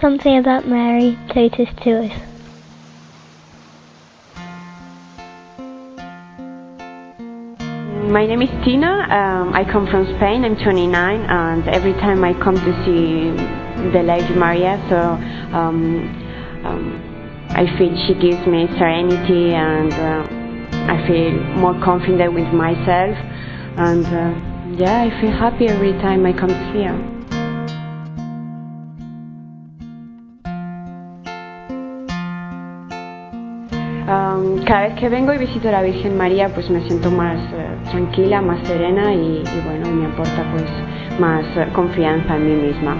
something about Mary Totus to us. My name is Tina. Um, I come from Spain. I'm 29, and every time I come to see the Lady Maria, so um, um, I feel she gives me serenity, and uh, I feel more confident with myself, and uh, yeah, I feel happy every time I come here. Cada vez que vengo y visito a la Virgen María, pues me siento más eh, tranquila, más serena y, y bueno, me aporta pues más eh, confianza en mí misma.